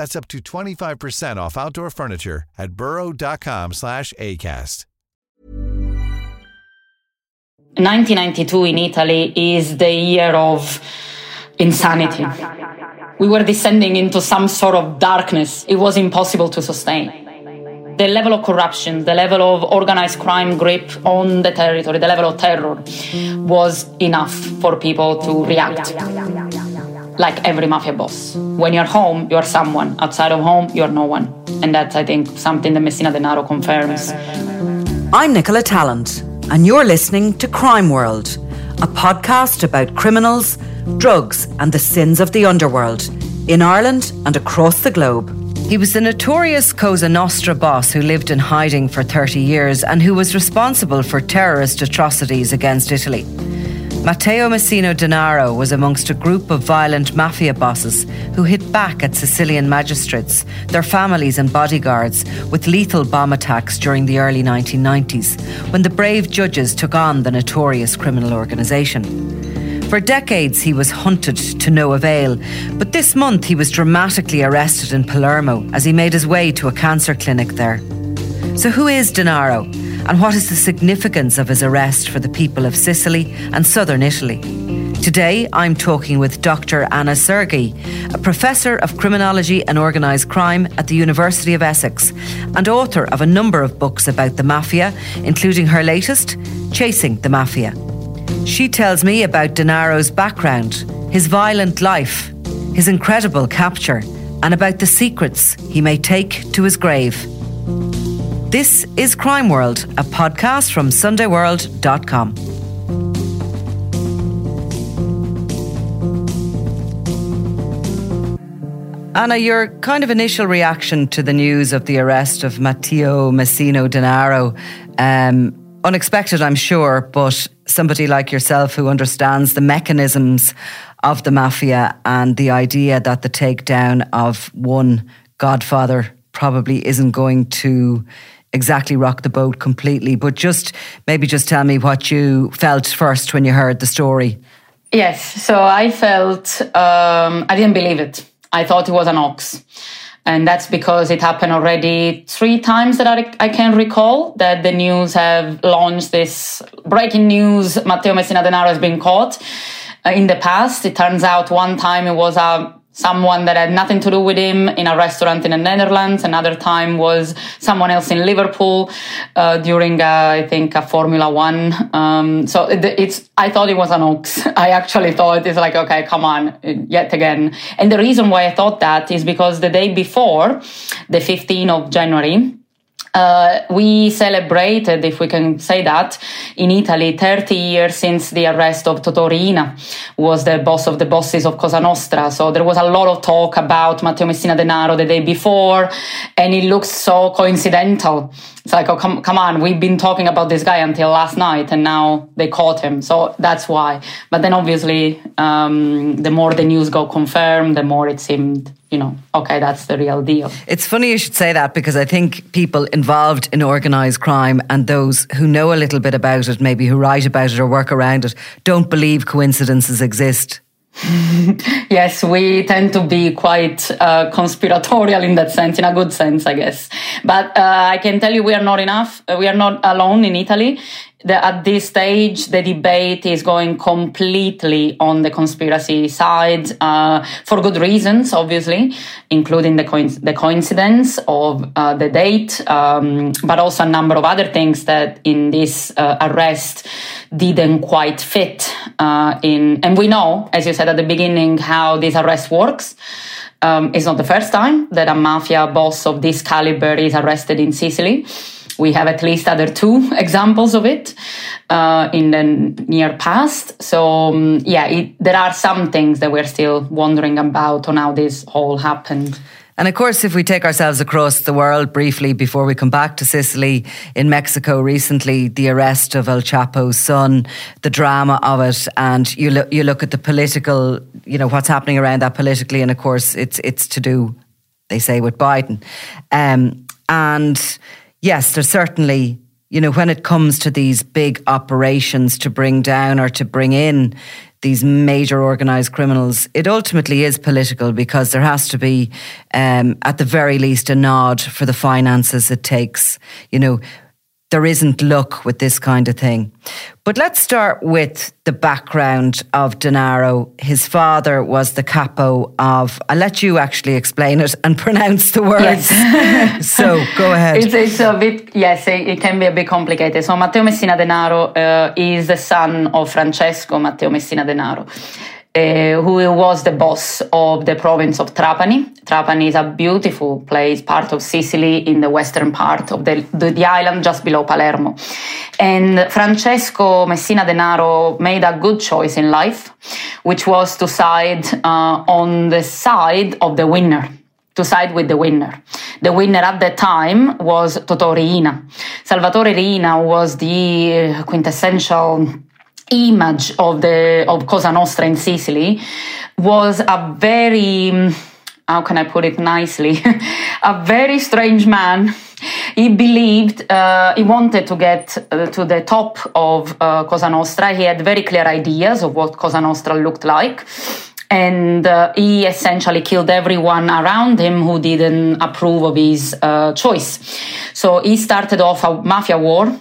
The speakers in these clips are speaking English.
That's up to 25% off outdoor furniture at burrow.com slash ACAST. 1992 in Italy is the year of insanity. We were descending into some sort of darkness. It was impossible to sustain. The level of corruption, the level of organized crime grip on the territory, the level of terror was enough for people to react. Like every mafia boss. When you're home, you're someone. Outside of home, you're no one. And that's, I think, something that Messina Denaro confirms. I'm Nicola Tallant, and you're listening to Crime World, a podcast about criminals, drugs, and the sins of the underworld in Ireland and across the globe. He was the notorious Cosa Nostra boss who lived in hiding for 30 years and who was responsible for terrorist atrocities against Italy. Matteo Messina Denaro was amongst a group of violent mafia bosses who hit back at Sicilian magistrates, their families, and bodyguards with lethal bomb attacks during the early 1990s, when the brave judges took on the notorious criminal organisation. For decades, he was hunted to no avail, but this month he was dramatically arrested in Palermo as he made his way to a cancer clinic there. So, who is Denaro? And what is the significance of his arrest for the people of Sicily and southern Italy? Today, I'm talking with Dr. Anna Sergi, a professor of criminology and organised crime at the University of Essex, and author of a number of books about the mafia, including her latest, Chasing the Mafia. She tells me about Denaro's background, his violent life, his incredible capture, and about the secrets he may take to his grave. This is Crime World, a podcast from SundayWorld.com. Anna, your kind of initial reaction to the news of the arrest of Matteo Messina Denaro, um, unexpected, I'm sure, but somebody like yourself who understands the mechanisms of the mafia and the idea that the takedown of one godfather probably isn't going to exactly rock the boat completely, but just maybe just tell me what you felt first when you heard the story. Yes, so I felt um, I didn't believe it. I thought it was an ox. And that's because it happened already three times that I, I can recall that the news have launched this breaking news Matteo Messina Denaro has been caught. Uh, in the past, it turns out one time it was a someone that had nothing to do with him in a restaurant in the Netherlands. Another time was someone else in Liverpool uh, during, uh, I think, a Formula One. Um, so it, it's, I thought it was an ox. I actually thought it's like, okay, come on, yet again. And the reason why I thought that is because the day before, the 15th of January, uh, we celebrated, if we can say that, in Italy, 30 years since the arrest of Totò Riina, who was the boss of the bosses of Cosa Nostra. So there was a lot of talk about Matteo Messina Denaro the day before, and it looks so coincidental. It's like, oh, come, come on, we've been talking about this guy until last night, and now they caught him. So that's why. But then obviously, um, the more the news got confirmed, the more it seemed you know, okay, that's the real deal. It's funny you should say that because I think people involved in organised crime and those who know a little bit about it, maybe who write about it or work around it, don't believe coincidences exist. yes, we tend to be quite uh, conspiratorial in that sense, in a good sense, I guess. But uh, I can tell you we are not enough. Uh, we are not alone in Italy at this stage, the debate is going completely on the conspiracy side uh, for good reasons, obviously, including the, the coincidence of uh, the date, um, but also a number of other things that in this uh, arrest didn't quite fit uh, in. And we know, as you said at the beginning, how this arrest works. Um, it's not the first time that a mafia boss of this caliber is arrested in Sicily. We have at least other two examples of it uh, in the near past. So, um, yeah, it, there are some things that we're still wondering about on how this all happened. And of course, if we take ourselves across the world briefly before we come back to Sicily, in Mexico recently, the arrest of El Chapo's son, the drama of it, and you look you look at the political, you know, what's happening around that politically, and of course, it's it's to do, they say, with Biden, um, and yes, there's certainly, you know, when it comes to these big operations to bring down or to bring in these major organised criminals, it ultimately is political because there has to be, um, at the very least, a nod for the finances it takes. You know, there isn't luck with this kind of thing. But let's start with the background of Denaro. His father was the capo of, I'll let you actually explain it and pronounce the words. Yes. so go ahead. It's, it's, a bit, yes, it, it, can be a bit complicated. So Matteo Messina Denaro uh, is the son of Francesco Matteo Messina Denaro uh, who was the boss of the province of Trapani. Trapani is a beautiful place, part of Sicily in the western part of the, the, the island just below Palermo. And Francesco Messina Denaro made a good choice in life, which was to side uh, on the side of the winner to side with the winner. The winner at that time was Totò Riina. Salvatore Riina was the quintessential image of the of Cosa Nostra in Sicily was a very how can I put it nicely? A very strange man. He believed uh, he wanted to get uh, to the top of uh, Cosa Nostra. He had very clear ideas of what Cosa Nostra looked like. And uh, he essentially killed everyone around him who didn't approve of his uh, choice. So he started off a mafia war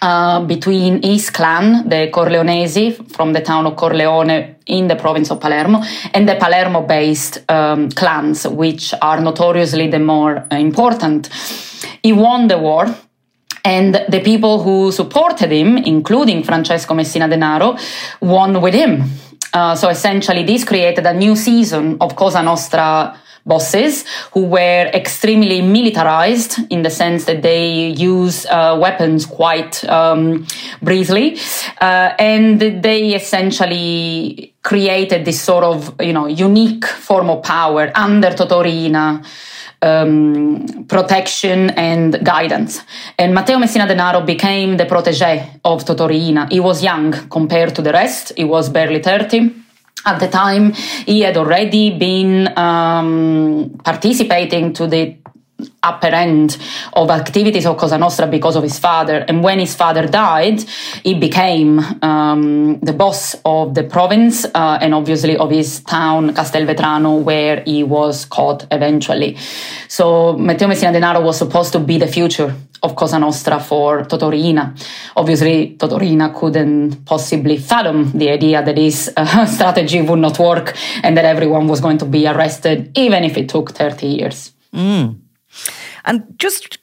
uh, between his clan, the Corleonesi from the town of Corleone in the province of Palermo, and the Palermo based um, clans, which are notoriously the more important. He won the war. And the people who supported him, including Francesco Messina Denaro, won with him. Uh, so essentially, this created a new season of Cosa Nostra bosses who were extremely militarized in the sense that they use uh, weapons quite um, breezily, uh, and they essentially created this sort of you know unique form of power under Totò Riina. Um, protection and guidance. And Matteo Messina Denaro became the protege of Totò Riina. He was young compared to the rest, he was barely 30 at the time he had already been um, participating to the upper end of activities of Cosa Nostra because of his father. And when his father died, he became um, the boss of the province uh, and obviously of his town, Castelvetrano, where he was caught eventually. So Matteo Messina Denaro was supposed to be the future of Cosa Nostra for Totò Riina. Obviously, Totò Riina couldn't possibly fathom the idea that his uh, strategy would not work and that everyone was going to be arrested, even if it took 30 years. Mm. And just,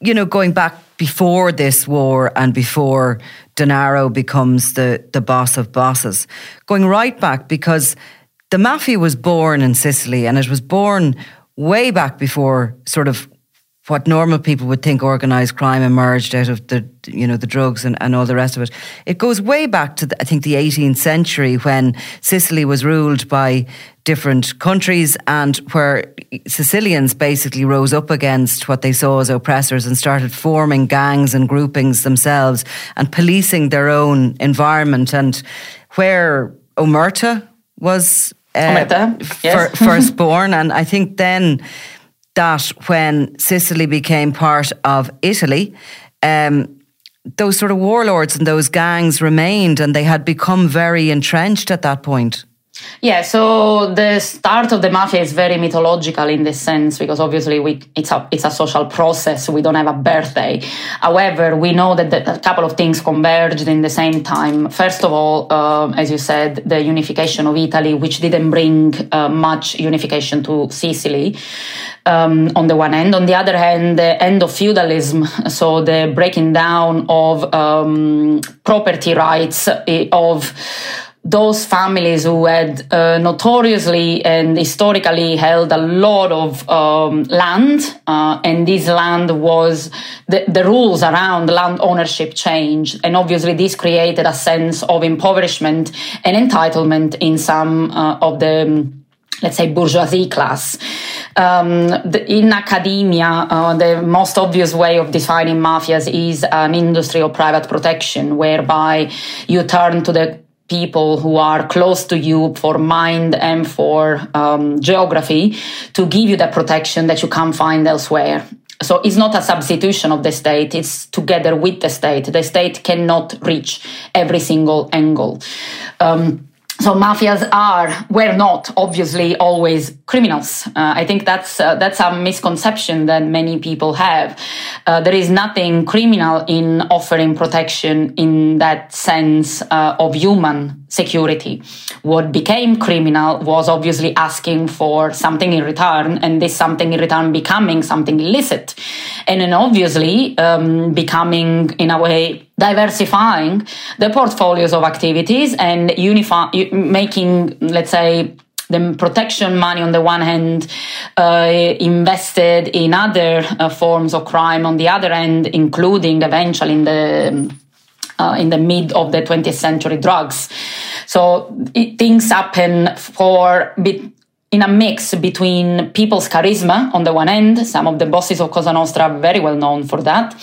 you know, going back before this war and before Denaro becomes the, the boss of bosses, going right back because the mafia was born in Sicily and it was born way back before sort of what normal people would think organized crime emerged out of the you know the drugs and, and all the rest of it. It goes way back to the, I think the 18th century when Sicily was ruled by different countries and where Sicilians basically rose up against what they saw as oppressors and started forming gangs and groupings themselves and policing their own environment and where Omerta was uh, Omerta, yes. first born and I think then that when Sicily became part of Italy, um, those sort of warlords and those gangs remained and they had become very entrenched at that point. Yeah, so the start of the mafia is very mythological in this sense because obviously we it's a it's a social process. We don't have a birthday. However, we know that the, a couple of things converged in the same time. First of all, uh, as you said, the unification of Italy, which didn't bring uh, much unification to Sicily. Um, on the one hand, on the other hand, the end of feudalism, so the breaking down of um, property rights eh, of those families who had uh, notoriously and historically held a lot of um, land, uh, and this land was the, the, rules around land ownership changed, and obviously this created a sense of impoverishment and entitlement in some uh, of the let's say bourgeoisie class. Um, the, in academia, uh, the most obvious way of defining mafias is an industry of private protection, whereby you turn to the people who are close to you for mind and for um, geography to give you the protection that you can't find elsewhere. So it's not a substitution of the state, it's together with the state. The state cannot reach every single angle. Um, so mafias are were not obviously always criminals. Uh, I think that's uh, that's a misconception that many people have. Uh, there is nothing criminal in offering protection in that sense uh, of human security. What became criminal was obviously asking for something in return, and this something in return becoming something illicit, and then obviously um, becoming in a way diversifying the portfolios of activities and unify, making, let's say, the protection money on the one hand uh, invested in other uh, forms of crime on the other end, including eventually in the uh, in the mid of the 20th century drugs. So it, things happen for bit in a mix between people's charisma on the one end. Some of the bosses of Cosa Nostra are very well known for that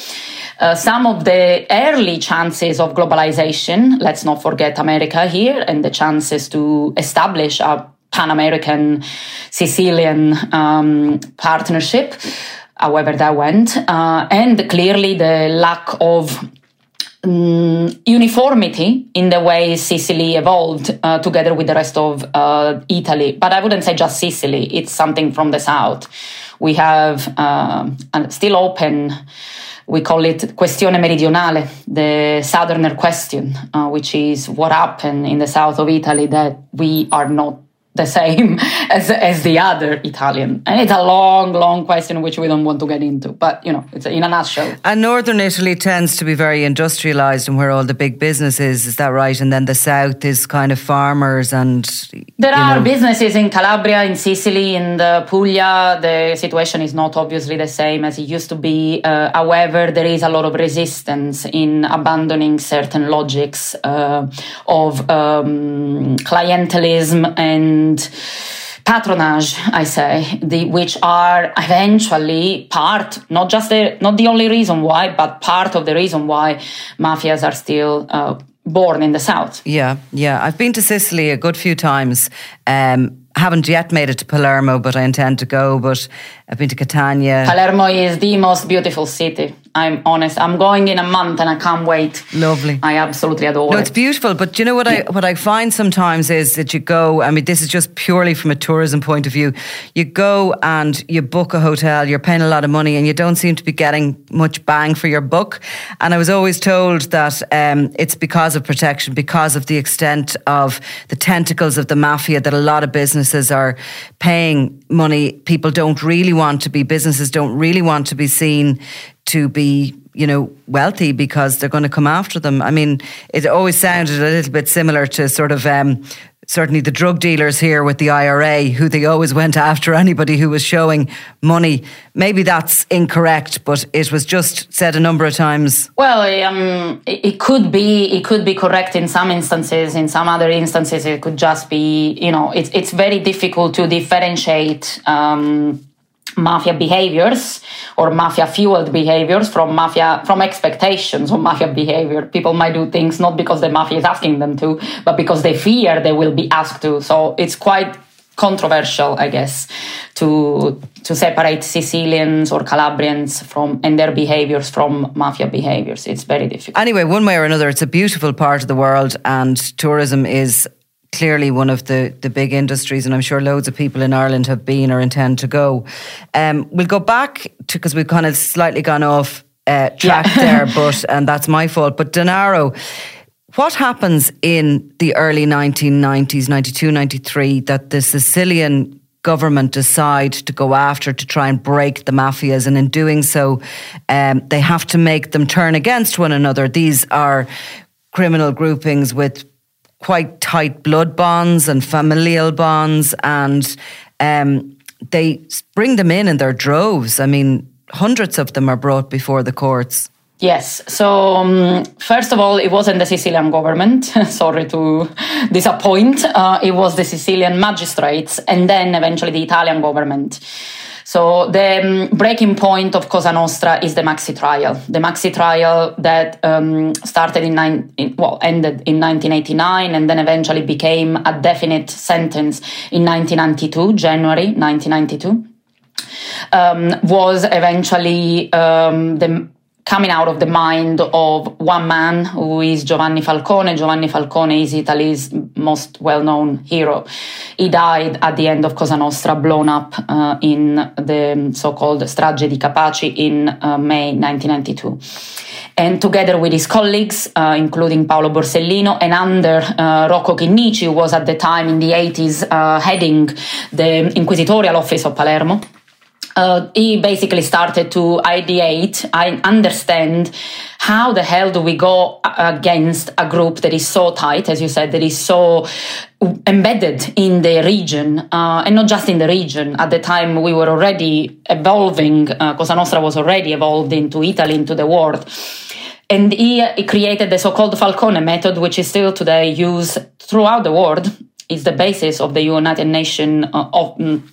uh, some of the early chances of globalization, let's not forget America here, and the chances to establish a Pan American Sicilian um, partnership, however that went, uh, and clearly the lack of um, uniformity in the way Sicily evolved uh, together with the rest of uh, Italy. But I wouldn't say just Sicily, it's something from the south. We have uh, still open we call it questione meridionale, the southerner question, uh, which is what happened in the south of Italy that we are not the same as, as the other Italian. And it's a long, long question which we don't want to get into, but you know, it's in a nutshell. And northern Italy tends to be very industrialized and where all the big business is, is that right? And then the south is kind of farmers and There are know. businesses in Calabria, in Sicily, in the Puglia. The situation is not obviously the same as it used to be. Uh, however, there is a lot of resistance in abandoning certain logics uh, of um, clientelism and and patronage, I say, the, which are eventually part, not just the, not the only reason why, but part of the reason why mafias are still uh, born in the south. Yeah, yeah. I've been to Sicily a good few times. Um, haven't yet made it to Palermo, but I intend to go. But I've been to Catania. Palermo is the most beautiful city. I'm honest. I'm going in a month and I can't wait. Lovely. I absolutely adore no, it. it's beautiful. But you know what I what I find sometimes is that you go. I mean, this is just purely from a tourism point of view. You go and you book a hotel. You're paying a lot of money, and you don't seem to be getting much bang for your buck. And I was always told that um, it's because of protection, because of the extent of the tentacles of the mafia, that a lot of businesses are paying money. People don't really want to be. Businesses don't really want to be seen to be you know wealthy because they're going to come after them. I mean, it always sounded a little bit similar to sort of um, certainly the drug dealers here with the IRA, who they always went after anybody who was showing money. Maybe that's incorrect, but it was just said a number of times. Well, um, it could be it could be correct in some instances. In some other instances, it could just be you know it's it's very difficult to differentiate. Um, mafia behaviors or mafia fueled behaviors from mafia from expectations or mafia behavior. People might do things not because the mafia is asking them to but because they fear they will be asked to. So it's quite controversial i guess to to separate sicilians or calabrians from and their behaviors from mafia behaviors. It's very difficult. Anyway one way or another it's a beautiful part of the world and tourism is clearly one of the, the big industries, and I'm sure loads of people in Ireland have been or intend to go. Um, we'll go back to because we've kind of slightly gone off uh, track yeah. there, but and that's my fault. But Denaro, what happens in the early 1990s, 92, 93, that the Sicilian government decide to go after to try and break the mafias, and in doing so, um, they have to make them turn against one another. These are criminal groupings with quite tight blood bonds and familial bonds, and um, they bring them in in their droves. I mean, hundreds of them are brought before the courts. Yes. So, um, first of all, it wasn't the Sicilian government. Sorry to disappoint. Uh, it was the Sicilian magistrates and then eventually the Italian government. So the um, breaking point of Cosa Nostra is the Maxi trial. The Maxi trial that um, started in, nine, in, well ended in 1989 and then eventually became a definite sentence in 1992, January 1992. Um, was eventually um, the coming out of the mind of one man who is Giovanni Falcone. Giovanni Falcone is Italy's most well-known hero. He died at the end of Cosa Nostra, blown up uh, in the so-called Strage di Capaci in uh, May 1992 and together with his colleagues, uh, including Paolo Borsellino and under uh, Rocco Chinnici, who was at the time in the 80s uh, heading the Inquisitorial Office of Palermo uh, he basically started to ideate, I understand how the hell do we go against a group that is so tight, as you said, that is so embedded in the region, uh, and not just in the region. At the time, we were already evolving, uh, Cosa Nostra was already evolved into Italy, into the world. And he, he created the so called Falcone method, which is still today used throughout the world. Is the basis of the United Nations uh, of, um,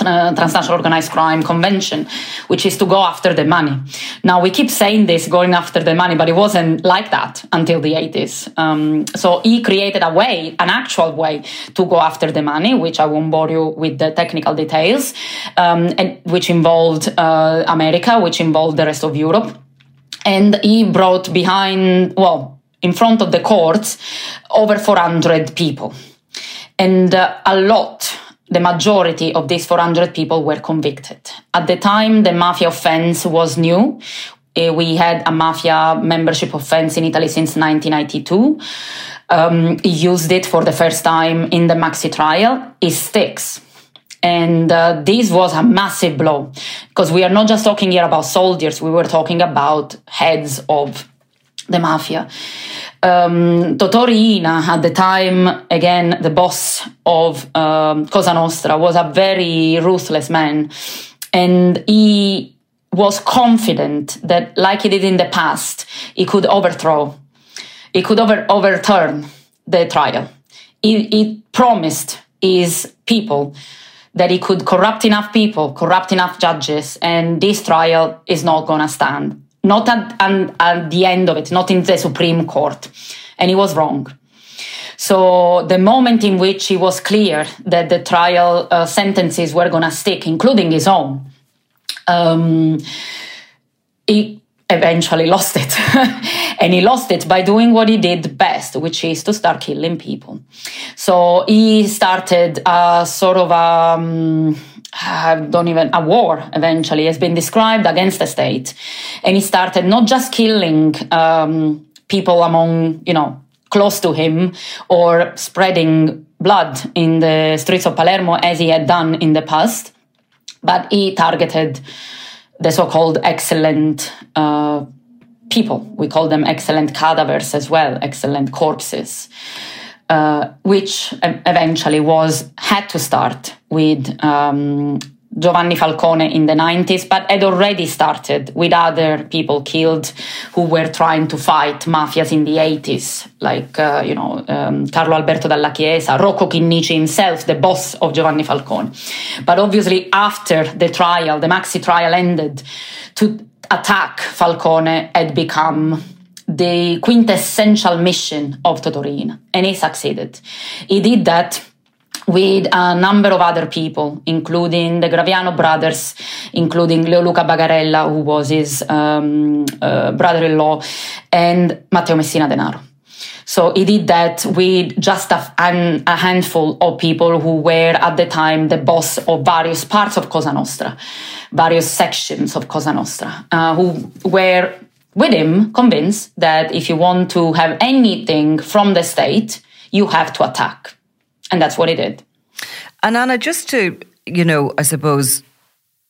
uh, transnational organized crime convention, which is to go after the money. Now we keep saying this, going after the money, but it wasn't like that until the 80s. Um, so he created a way, an actual way to go after the money, which I won't bore you with the technical details, um, and which involved uh, America, which involved the rest of Europe. And he brought behind, well, in front of the courts, over 400 people. And uh, a lot the majority of these 400 people were convicted. At the time, the mafia offense was new. Eh, we had a mafia membership offense in Italy since 1992. Um, he used it for the first time in the Maxi trial. It sticks. And uh, this was a massive blow because we are not just talking here about soldiers, we were talking about heads of the mafia. Um, at the time, again, the boss of um, Cosa Nostra, was a very ruthless man. And he was confident that, like he did in the past, he could overthrow, he could over, overturn the trial. He, he promised his people that he could corrupt enough people, corrupt enough judges, and this trial is not going to stand not at, at, at the end of it, not in the Supreme Court. And he was wrong. So the moment in which he was clear that the trial uh, sentences were going to stick, including his own, um, he eventually lost it. and he lost it by doing what he did best, which is to start killing people. So he started a sort of a, um, I don't even, a war eventually has been described against the state. And he started not just killing um, people among, you know, close to him or spreading blood in the streets of Palermo as he had done in the past, but he targeted the so-called excellent uh, people. We call them excellent cadavers as well, excellent corpses, uh, which eventually was had to start with um, Giovanni Falcone in the 90s, but had already started with other people killed who were trying to fight mafias in the 80s, like, uh, you know, um, Carlo Alberto Dalla Chiesa, Rocco Chinnici himself, the boss of Giovanni Falcone. But obviously, after the trial, the Maxi trial ended, to attack Falcone had become the quintessential mission of Totò Riina, and he succeeded. He did that with a number of other people, including the Graviano brothers, including Leoluca Bagarella, who was his um, uh, brother in law, and Matteo Messina Denaro. So he did that with just a, an, a, handful of people who were at the time the boss of various parts of Cosa Nostra, various sections of Cosa Nostra, uh, who were with him convinced that if you want to have anything from the state, you have to attack. And that's what he did. And Anna, just to, you know, I suppose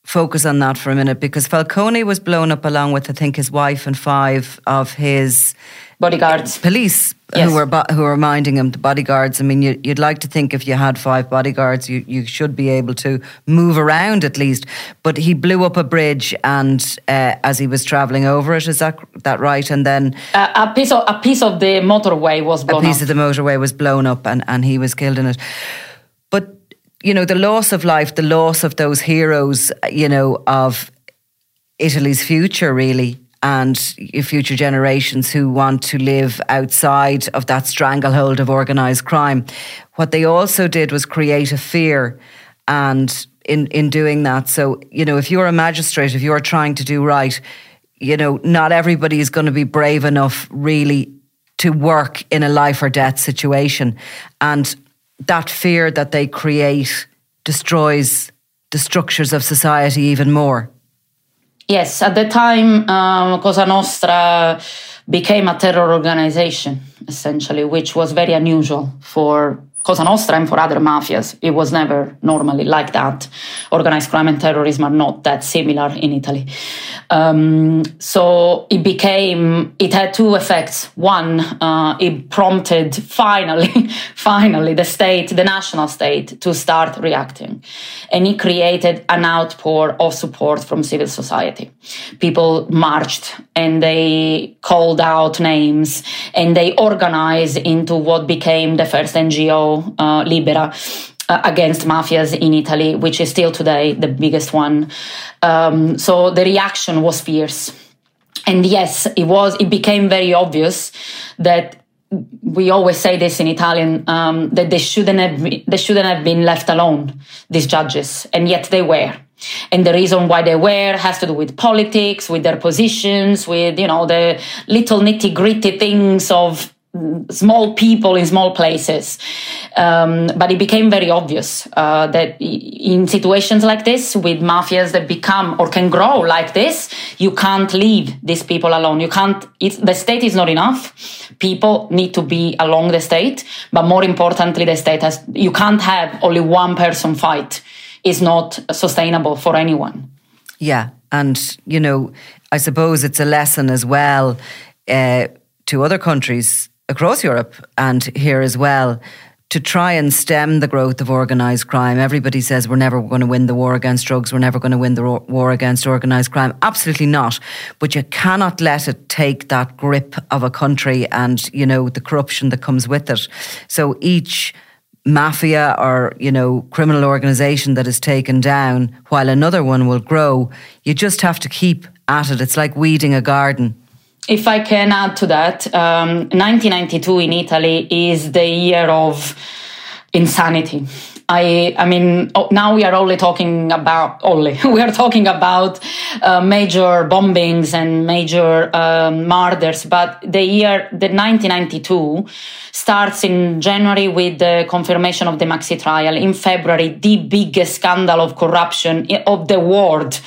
focus on that for a minute because Falcone was blown up along with, I think, his wife and five of his bodyguards, police yes. who were who were minding him, the bodyguards. I mean, you, would like to think if you had five bodyguards, you, you should be able to move around at least. But he blew up a bridge, and uh, as he was travelling over it, is that that right? And then uh, a piece of a piece of the motorway was blown. A piece up. of the motorway was blown up, and and he was killed in it. But you know, the loss of life, the loss of those heroes, you know, of Italy's future, really, and future generations who want to live outside of that stranglehold of organised crime. What they also did was create a fear, and in in doing that, so you know, if you're a magistrate, if you're trying to do right, you know, not everybody is going to be brave enough, really, to work in a life or death situation, and that fear that they create destroys the structures of society even more. Yes, at the time, um, Cosa Nostra became a terror organization, essentially, which was very unusual for Cosa Nostra and for other mafias. It was never normally like that. Organized crime and terrorism are not that similar in Italy. Um, so it became, it had two effects. One, uh, it prompted finally, finally the state, the national state to start reacting. And it created an outpour of support from civil society. People marched and they called out names and they organized into what became the first NGO, uh, Libera uh, against mafias in Italy, which is still today the biggest one. Um, so the reaction was fierce. And yes, it was, it became very obvious that we always say this in Italian um, that they shouldn't have been, they shouldn't have been left alone these judges and yet they were and the reason why they were has to do with politics with their positions with you know the little nitty gritty things of small people in small places. Um, but it became very obvious uh, that in situations like this, with mafias that become or can grow like this, you can't leave these people alone. You can't, the state is not enough. People need to be along the state. But more importantly, the state has, you can't have only one person fight. It's not sustainable for anyone. Yeah. And, you know, I suppose it's a lesson as well uh, to other countries across Europe and here as well to try and stem the growth of organised crime. Everybody says we're never going to win the war against drugs, we're never going to win the war against organised crime. Absolutely not. But you cannot let it take that grip of a country and, you know, the corruption that comes with it. So each mafia or, you know, criminal organisation that is taken down while another one will grow, you just have to keep at it. It's like weeding a garden if I can add to that, um, 1992 in Italy is the year of insanity. I, I mean, oh, now we are only talking about only we are talking about uh, major bombings and major um, murders. But the year, the 1992, starts in January with the confirmation of the Maxi trial. In February, the biggest scandal of corruption of the world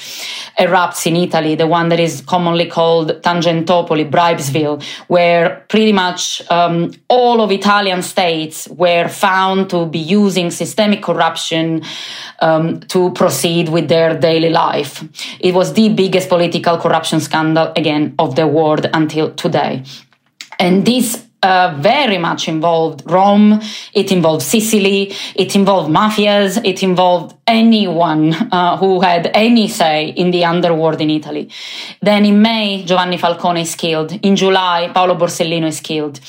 erupts in Italy, the one that is commonly called Tangentopoli, Bribesville, where pretty much um, all of Italian states were found to be using systemic corruption um, to proceed with their daily life. It was the biggest political corruption scandal, again, of the world until today. And this uh, very much involved Rome, it involved Sicily, it involved mafias, it involved anyone uh, who had any say in the underworld in Italy. Then in May, Giovanni Falcone is killed. In July, Paolo Borsellino is killed.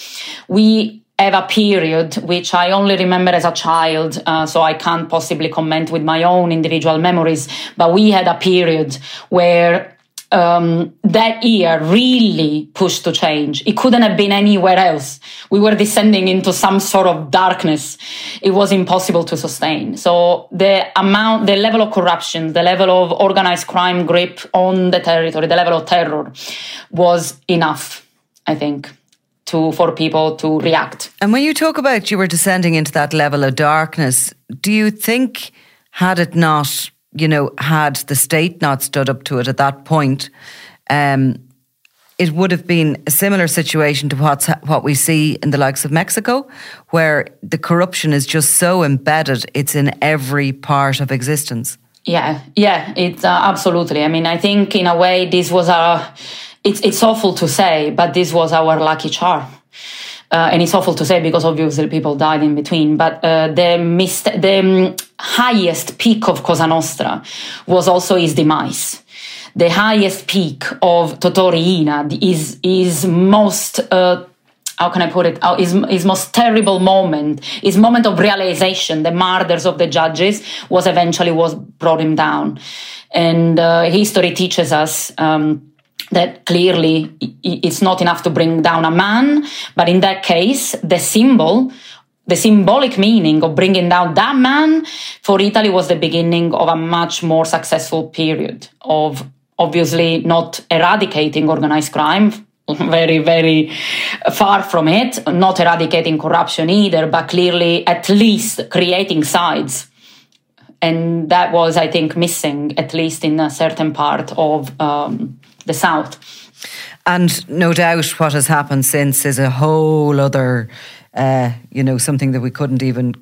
We have a period which I only remember as a child, uh, so I can't possibly comment with my own individual memories. But we had a period where um, that year really pushed to change. It couldn't have been anywhere else. We were descending into some sort of darkness. It was impossible to sustain. So the amount, the level of corruption, the level of organized crime grip on the territory, the level of terror was enough, I think. To for people to react. And when you talk about you were descending into that level of darkness, do you think had it not, you know, had the state not stood up to it at that point, um, it would have been a similar situation to what's what we see in the likes of Mexico, where the corruption is just so embedded; it's in every part of existence. Yeah, yeah, it's uh, absolutely. I mean, I think in a way this was a. It's it's awful to say, but this was our lucky charm. Uh, and it's awful to say because obviously people died in between. But uh, the mist- the um, highest peak of Cosa Nostra was also his demise the highest peak of Totò Riina is his most uh, how can I put it? His, his most terrible moment, his moment of realization, the murders of the judges, was eventually was brought him down, and uh, history teaches us. Um, that clearly it's not enough to bring down a man, but in that case, the symbol the symbolic meaning of bringing down that man for Italy was the beginning of a much more successful period of obviously not eradicating organized crime very very far from it not eradicating corruption either but clearly at least creating sides. And that was i think missing at least in a certain part of um, the south and no doubt what has happened since is a whole other uh, you know something that we couldn't even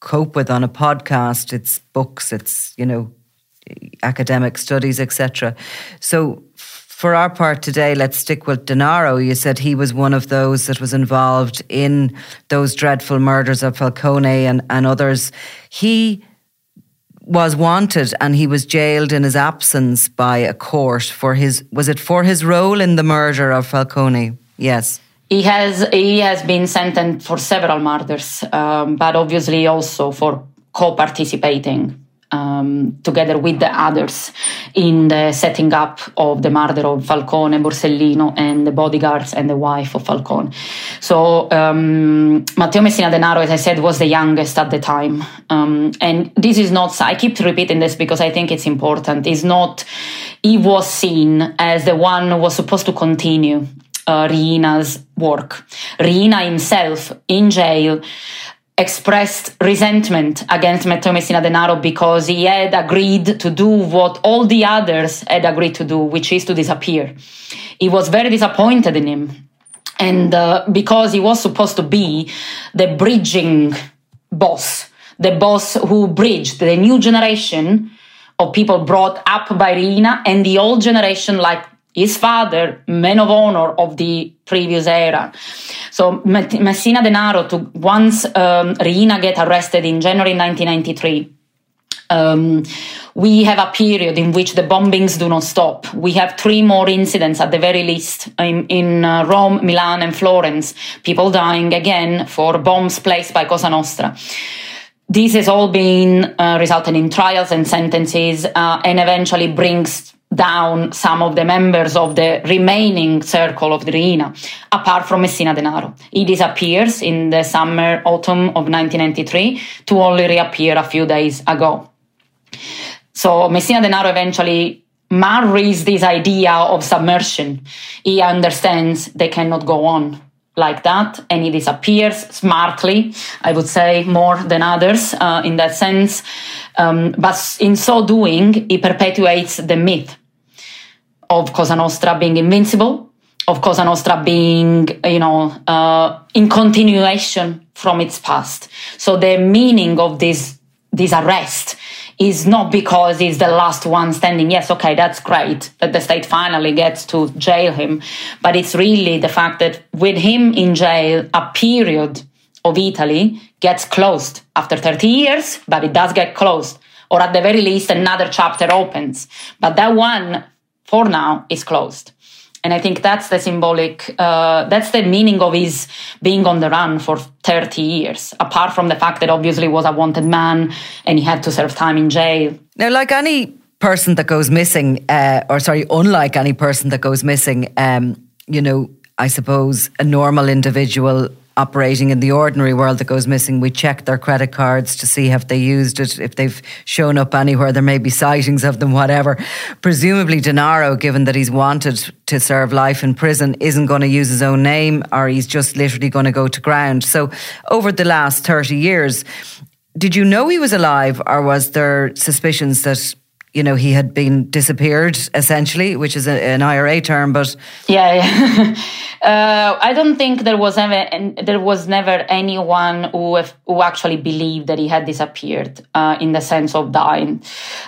cope with on a podcast it's books it's you know academic studies, etc. So, for our part today, let's stick with Denaro. You said he was one of those that was involved in those dreadful murders of Falcone and, and others. He was wanted and he was jailed in his absence by a court for his was it for his role in the murder of Falcone? Yes. He has he has been sentenced for several murders, um, but obviously also for co-participating um, together with the others in the setting up of the murder of Falcone, Borsellino, and the bodyguards and the wife of Falcone. So um, Matteo Messina Denaro, as I said, was the youngest at the time. Um, and this is not, I keep repeating this because I think it's important. Is not, he was seen as the one who was supposed to continue uh, Riina's work. Riina himself in jail expressed resentment against Matteo Messina Denaro because he had agreed to do what all the others had agreed to do, which is to disappear. He was very disappointed in him. And uh, because he was supposed to be the bridging boss, the boss who bridged the new generation of people brought up by Riina and the old generation like his father, man of honor of the previous era. So Messina Denaro, to once um, Riina get arrested in January 1993, um, we have a period in which the bombings do not stop. We have three more incidents at the very least in, in uh, Rome, Milan, and Florence. People dying again for bombs placed by Cosa Nostra. This has all been uh, resulted in trials and sentences, uh, and eventually brings down some of the members of the remaining circle of the Riina, apart from Messina Denaro. He disappears in the summer, autumn of 1993 to only reappear a few days ago. So Messina Denaro eventually marries this idea of submersion. He understands they cannot go on like that and he disappears smartly i would say more than others uh, in that sense um, but in so doing he perpetuates the myth of cosa nostra being invincible of cosa nostra being you know uh, in continuation from its past so the meaning of this this arrest is not because he's the last one standing. Yes, okay, that's great that the state finally gets to jail him. But it's really the fact that with him in jail, a period of Italy gets closed after 30 years, but it does get closed. Or at the very least, another chapter opens. But that one, for now, is closed. And I think that's the symbolic, uh, that's the meaning of his being on the run for 30 years, apart from the fact that obviously was a wanted man and he had to serve time in jail. Now, like any person that goes missing, uh, or sorry, unlike any person that goes missing, um, you know, I suppose a normal individual operating in the ordinary world that goes missing, we check their credit cards to see if they used it, if they've shown up anywhere, there may be sightings of them, whatever. Presumably, Denaro, given that he's wanted to serve life in prison, isn't going to use his own name or he's just literally going to go to ground. So, over the last 30 years, did you know he was alive or was there suspicions that you know, he had been disappeared essentially, which is a, an IRA term, but yeah, yeah. uh, I don't think there was ever there was never anyone who have, who actually believed that he had disappeared uh, in the sense of dying.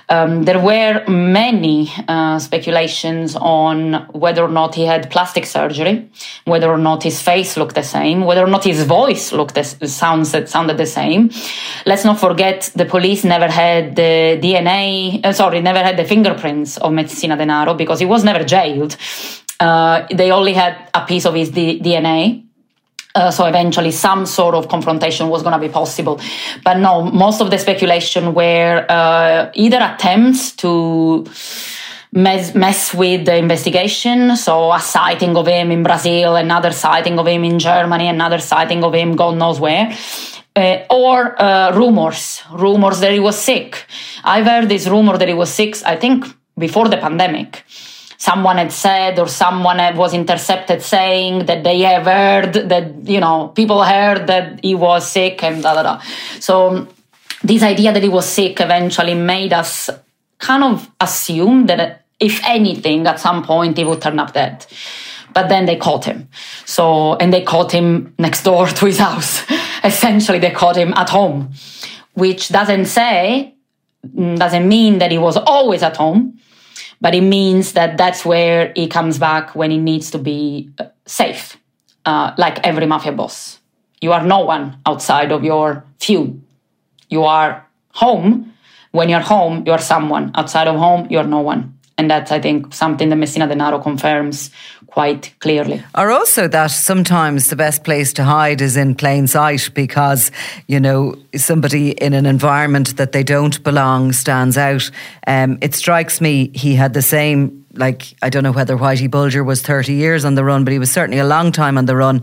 Um, there were many uh, speculations on whether or not he had plastic surgery, whether or not his face looked the same, whether or not his voice looked the, sounds sounded the same. Let's not forget the police never had the DNA. Uh, sorry sorry, never had the fingerprints of Messina Denaro because he was never jailed. Uh, they only had a piece of his D- DNA. Uh, so eventually some sort of confrontation was going to be possible but no most of the speculation were uh, either attempts to mess, mess with the investigation so a sighting of him in brazil another sighting of him in germany another sighting of him god knows where uh, or uh, rumors, rumors that he was sick. I've heard this rumor that he was sick, I think, before the pandemic. Someone had said, or someone was intercepted saying that they have heard that, you know, people heard that he was sick and da da da. So, this idea that he was sick eventually made us kind of assume that, if anything, at some point he would turn up dead but then they caught him. So, and they caught him next door to his house. Essentially, they caught him at home, which doesn't say, mm, doesn't mean that he was always at home, but it means that that's where he comes back when he needs to be uh, safe, uh, like every mafia boss. You are no one outside of your feud. You are home. When you're home, you're someone. Outside of home, you're no one. And that's, I think, something that Messina Denaro confirms quite clearly. Or also that sometimes the best place to hide is in plain sight because, you know, somebody in an environment that they don't belong stands out. Um, it strikes me he had the same like I don't know whether Whitey Bulger was 30 years on the run, but he was certainly a long time on the run.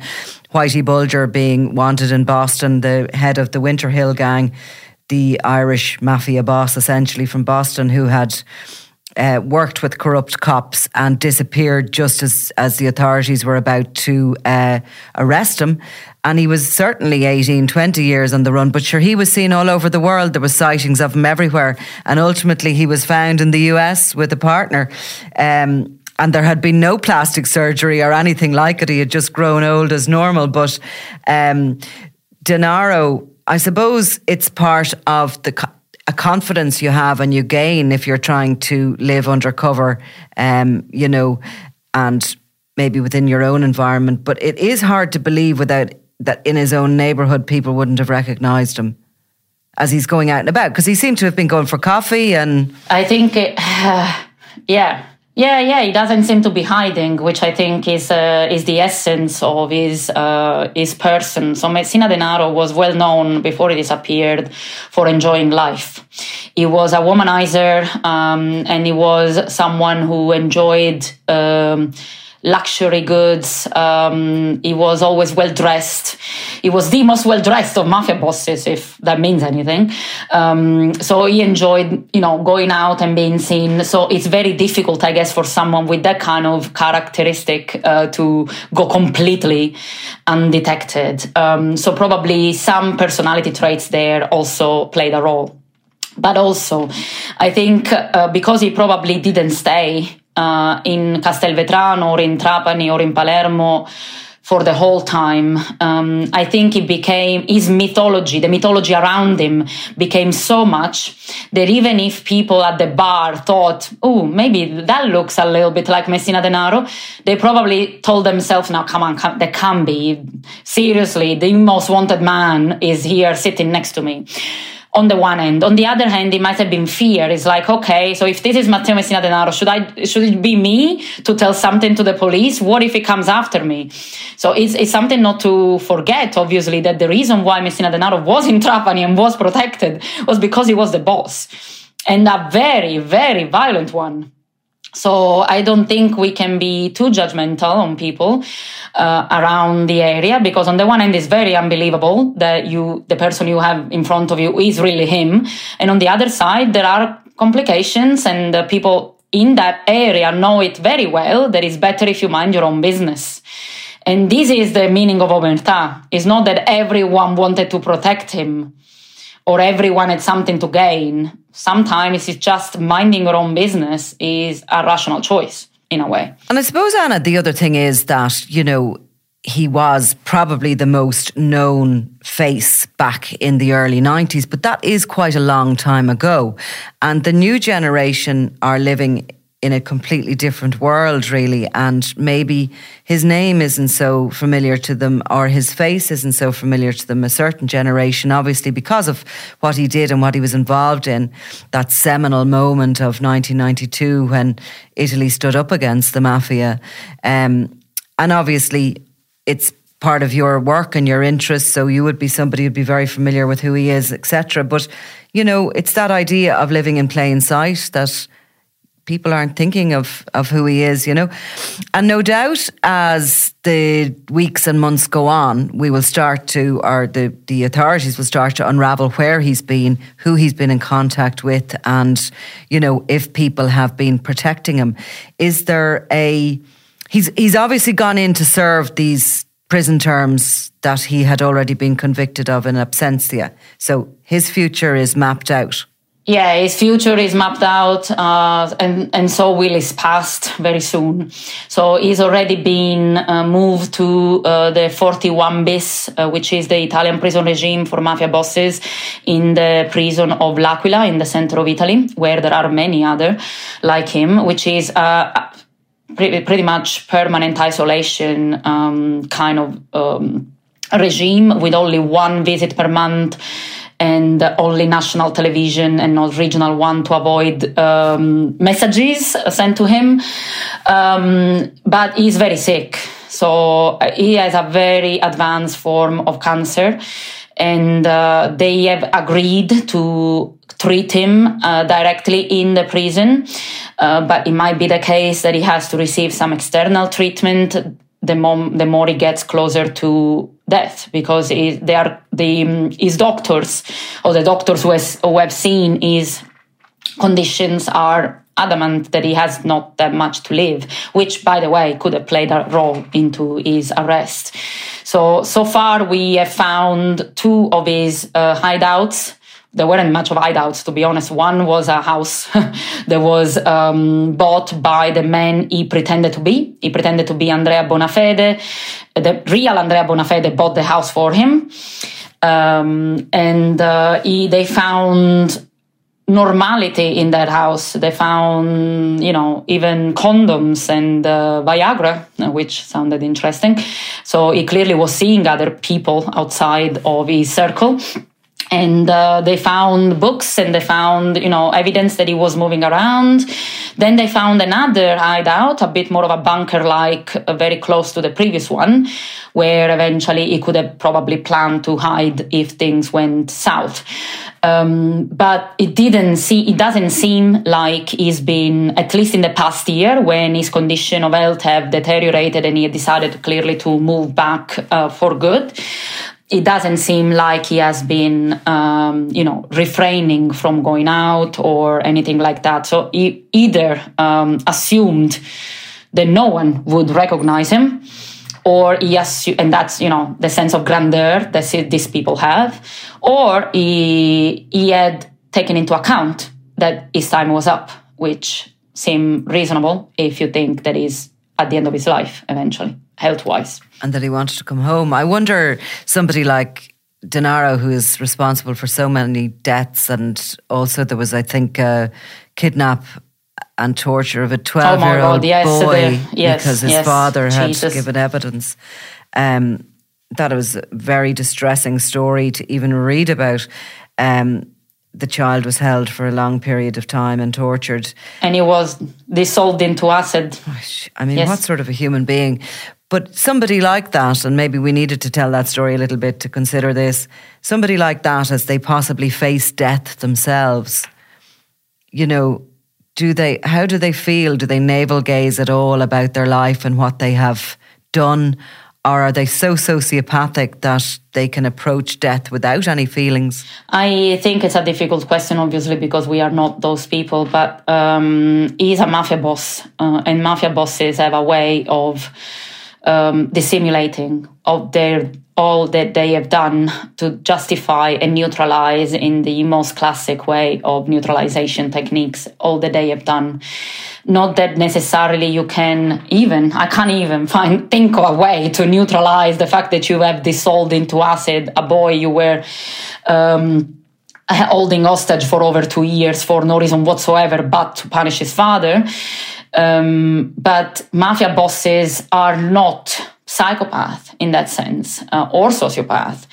Whitey Bulger being wanted in Boston, the head of the Winter Hill gang, the Irish mafia boss essentially from Boston, who had uh, worked with corrupt cops and disappeared just as, as the authorities were about to uh, arrest him. And he was certainly 18, 20 years on the run, but sure, he was seen all over the world. There were sightings of him everywhere. And ultimately, he was found in the US with a partner. Um, and there had been no plastic surgery or anything like it. He had just grown old as normal. But um, Denaro, I suppose it's part of the a confidence you have and you gain if you're trying to live undercover, um, you know, and maybe within your own environment. But it is hard to believe without that in his own neighborhood people wouldn't have recognized him as he's going out and about because he seemed to have been going for coffee and. I think, it, uh, yeah, yeah, yeah, he doesn't seem to be hiding, which I think is uh, is the essence of his uh, his person. So Messina Denaro was well known before he disappeared for enjoying life. He was a womanizer, um, and he was someone who enjoyed. Um, luxury goods. Um, he was always well dressed. He was the most well dressed of mafia bosses, if that means anything. Um, so he enjoyed, you know, going out and being seen. So it's very difficult, I guess, for someone with that kind of characteristic uh, to go completely undetected. Um, so probably some personality traits there also played a role. But also, I think uh, because he probably didn't stay uh, in Castelvetrano or in Trapani or in Palermo for the whole time. Um, I think it became his mythology, the mythology around him became so much that even if people at the bar thought, oh, maybe that looks a little bit like Messina Denaro, they probably told themselves, now come on, come, that can be. Seriously, the most wanted man is here sitting next to me on the one end. On the other hand, it might have been fear. It's like, okay, so if this is Matteo Messina Denaro, should I should it be me to tell something to the police? What if he comes after me? So it's, it's something not to forget, obviously, that the reason why Messina Denaro was in Trapani and was protected was because he was the boss. And a very, very violent one. So I don't think we can be too judgmental on people uh, around the area because on the one hand it's very unbelievable that you the person you have in front of you is really him, and on the other side there are complications and uh, people in that area know it very well that it's better if you mind your own business. And this is the meaning of omerta. It's not that everyone wanted to protect him or everyone had something to gain. Sometimes it's just minding your own business is a rational choice in a way. And I suppose, Anna, the other thing is that, you know, he was probably the most known face back in the early 90s, but that is quite a long time ago. And the new generation are living in a completely different world, really. And maybe his name isn't so familiar to them or his face isn't so familiar to them, a certain generation, obviously, because of what he did and what he was involved in. That seminal moment of 1992 when Italy stood up against the mafia. Um, and obviously, it's part of your work and your interests. So you would be somebody who'd be very familiar with who he is, etc. But you know, it's that idea of living in plain sight that people aren't thinking of of who he is, you know. And no doubt, as the weeks and months go on, we will start to, or the the authorities will start to unravel where he's been, who he's been in contact with, and you know if people have been protecting him. Is there a he's he's obviously gone in to serve these prison terms that he had already been convicted of in absentia. So his future is mapped out. Yeah, his future is mapped out, uh, and and so will his past very soon. So he's already been uh, moved to uh, the 41 bis, uh, which is the Italian prison regime for mafia bosses, in the prison of L'Aquila in the center of Italy, where there are many other like him, which is uh, pretty, pretty much permanent isolation um, kind of um, regime with only one visit per month and only national television and not regional one to avoid um, messages sent to him. Um, but he's very sick. So uh, he has a very advanced form of cancer. And uh, they have agreed to treat him uh, directly in the prison. Uh, but it might be the case that he has to receive some external treatment the more the more he gets closer to death because he, they are the um, his doctors or the doctors who, has, who have seen his conditions are adamant that he has not that much to live which by the way could have played a role into his arrest. So so far we have found two of his uh, hideouts there weren't much of hideouts, to be honest. One was a house that was um, bought by the man he pretended to be. He pretended to be Andrea Bonafede. The real Andrea Bonafede bought the house for him. Um, and uh, he, they found normality in that house. They found, you know, even condoms and uh, Viagra, which sounded interesting. So he clearly was seeing other people outside of his circle and uh, they found books and they found you know evidence that he was moving around. Then they found another hideout a bit more of a bunker like uh, very close to the previous one where eventually he could have probably planned to hide if things went south. Um, but it didn't see it doesn't seem like he's been at least in the past year when his condition of health have deteriorated and he decided clearly to move back uh, for good it doesn't seem like he has been, um, you know, refraining from going out or anything like that. So he either um, assumed that no one would recognize him, or he and that's you know the sense of grandeur that these people have, or he he had taken into account that his time was up, which seem reasonable if you think that he's at the end of his life eventually health wise. And that he wanted to come home. I wonder somebody like Denaro, who is responsible for so many deaths, and also there was, I think, a kidnap and torture of a 12 year old yes, boy yes, because his yes, father had Jesus. given evidence. Um, that was a very distressing story to even read about. Um, the child was held for a long period of time and tortured. And he was dissolved into acid. I mean, yes. what sort of a human being? But somebody like that, and maybe we needed to tell that story a little bit to consider this somebody like that, as they possibly face death themselves, you know, do they? How do they feel? Do they navel gaze at all about their life and what they have done? Or are they so sociopathic that they can approach death without any feelings? I think it's a difficult question, obviously, because we are not those people. But um, he's a mafia boss, uh, and mafia bosses have a way of um, dissimulating of their all that they have done to justify and neutralize in the most classic way of neutralization techniques all that they have done. Not that necessarily you can even i can't even find think of a way to neutralize the fact that you have dissolved into acid a boy you were um, holding hostage for over two years for no reason whatsoever but to punish his father um, but mafia bosses are not psychopath in that sense uh, or sociopath,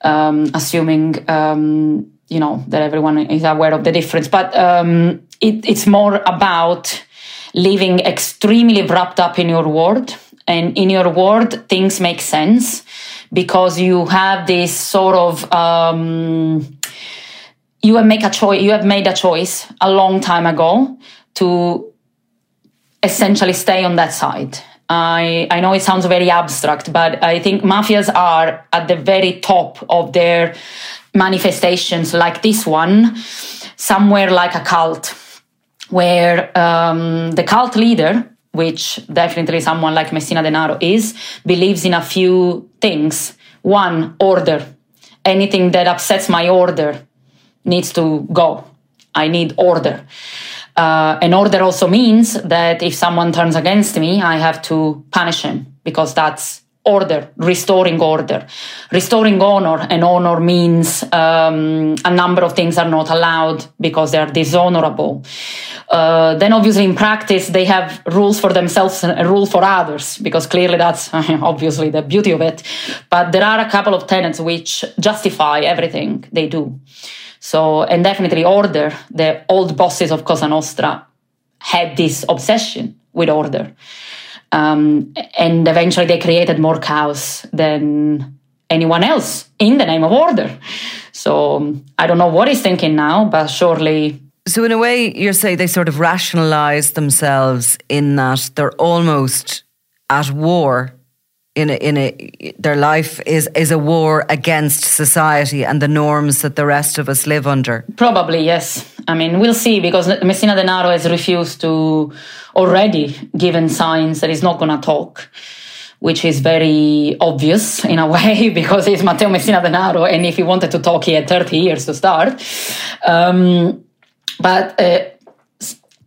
um, assuming um, you know that everyone is aware of the difference. But um, it, it's more about living extremely wrapped up in your world, and in your world things make sense because you have this sort of um, you have make a choice. You have made a choice a long time ago to essentially stay on that side. I, I know it sounds very abstract, but I think mafias are at the very top of their manifestations, like this one, somewhere like a cult, where um, the cult leader, which definitely someone like Messina Denaro is, believes in a few things. One, order. Anything that upsets my order needs to go. I need order. Uh, an order also means that if someone turns against me, I have to punish him because that's order, restoring order. Restoring honor, and honor means um, a number of things are not allowed because they are dishonorable. Uh, then, obviously, in practice, they have rules for themselves and a rule for others because clearly that's obviously the beauty of it. But there are a couple of tenets which justify everything they do. So, and definitely order, the old bosses of Cosa Nostra had this obsession with order. Um, and eventually they created more chaos than anyone else in the name of order. So I don't know what he's thinking now, but surely. So, in a way, you're saying they sort of rationalize themselves in that they're almost at war in a, in a their life is is a war against society and the norms that the rest of us live under. Probably yes. I mean, we'll see because Messina Denaro has refused to already given signs that he's not going to talk. Which is very obvious in a way because he's Matteo Messina Denaro, and if he wanted to talk, he had 30 years to start. Um, but uh,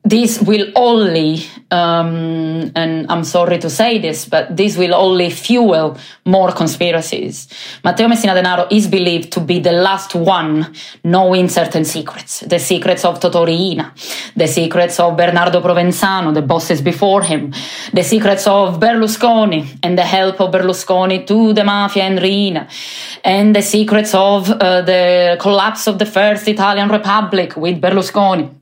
this will only, um, and I'm sorry to say this, but this will only fuel more conspiracies. Matteo Messina Denaro is believed to be the last one knowing certain secrets the secrets of Totò Riina, the secrets of Bernardo Provenzano, the bosses before him, the secrets of Berlusconi and the help of Berlusconi to the mafia and Riina, and the secrets of uh, the collapse of the First Italian Republic with Berlusconi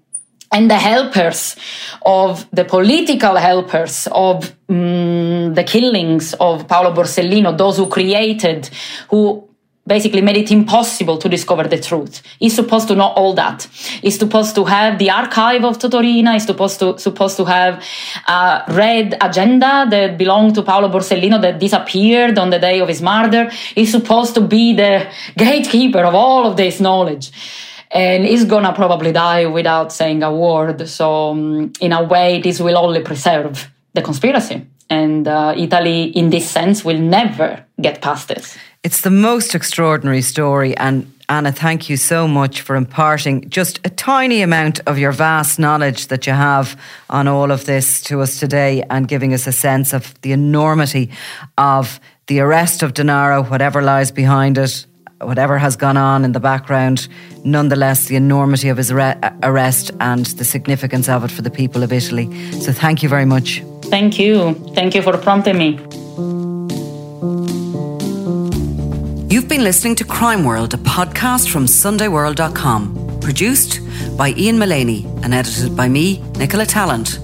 and the helpers of the political helpers of um, the killings of Paolo Borsellino, those who created, who basically made it impossible to discover the truth. He's supposed to know all that. He's supposed to have the archive of Totò Riina. He's supposed to supposed to have a red agenda that belonged to Paolo Borsellino that disappeared on the day of his murder. He's supposed to be the gatekeeper of all of this knowledge and he's gonna probably die without saying a word. So, um, in a way, this will only preserve the conspiracy. And uh, Italy, in this sense, will never get past this. It's the most extraordinary story. And Anna, thank you so much for imparting just a tiny amount of your vast knowledge that you have on all of this to us today and giving us a sense of the enormity of the arrest of Denaro, whatever lies behind it, whatever has gone on in the background, nonetheless, the enormity of his arrest and the significance of it for the people of Italy. So, thank you very much. Thank you. Thank you for prompting me. You've been listening to Crime World, a podcast from SundayWorld.com, produced by Ian Mullaney and edited by me, Nicola Tallant.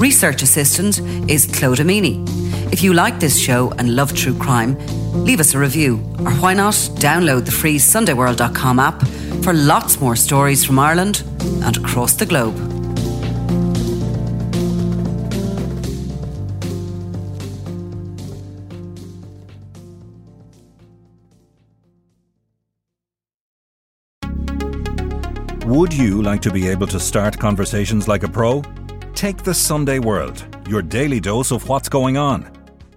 Research assistant is Claude Amini. If you like this show and love true crime, leave us a review, or why not download the free SundayWorld.com app for lots more stories from Ireland and across the globe. Would you like to be able to start conversations like a pro? Take the Sunday World, your daily dose of what's going on